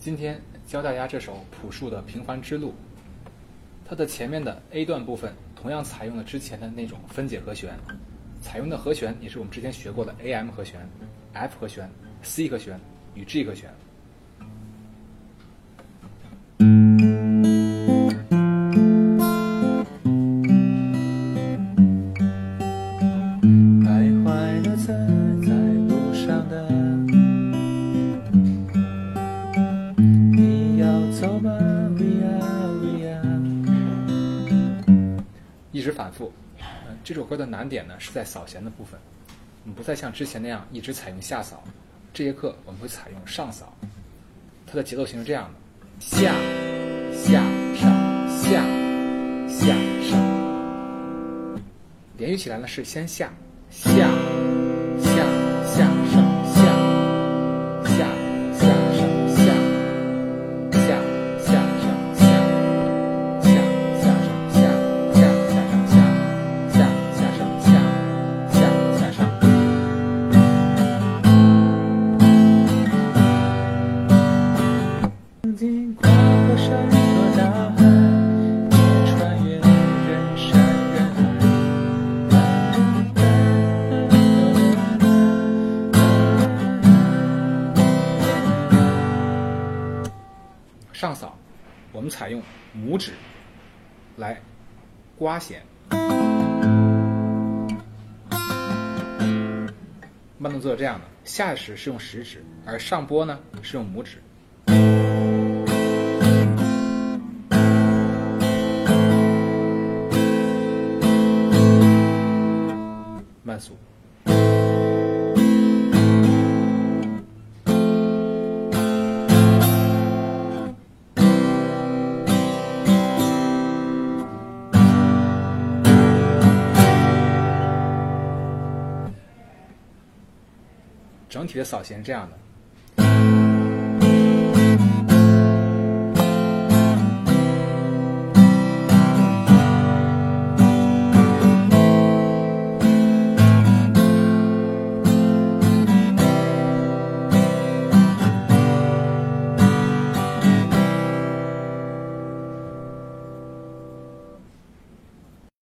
今天教大家这首朴树的《平凡之路》，它的前面的 A 段部分同样采用了之前的那种分解和弦，采用的和弦也是我们之前学过的 AM 和弦、F 和弦、C 和弦与 G 和弦。一直反复。嗯，这首歌的难点呢是在扫弦的部分，我们不再像之前那样一直采用下扫，这节课我们会采用上扫。它的节奏型是这样的：下、下、上、下、下、上。连续起来呢是先下、下、上扫，我们采用拇指来刮弦。慢动作是这样的：下时是用食指，而上拨呢是用拇指。慢速。整体的扫弦是这样的：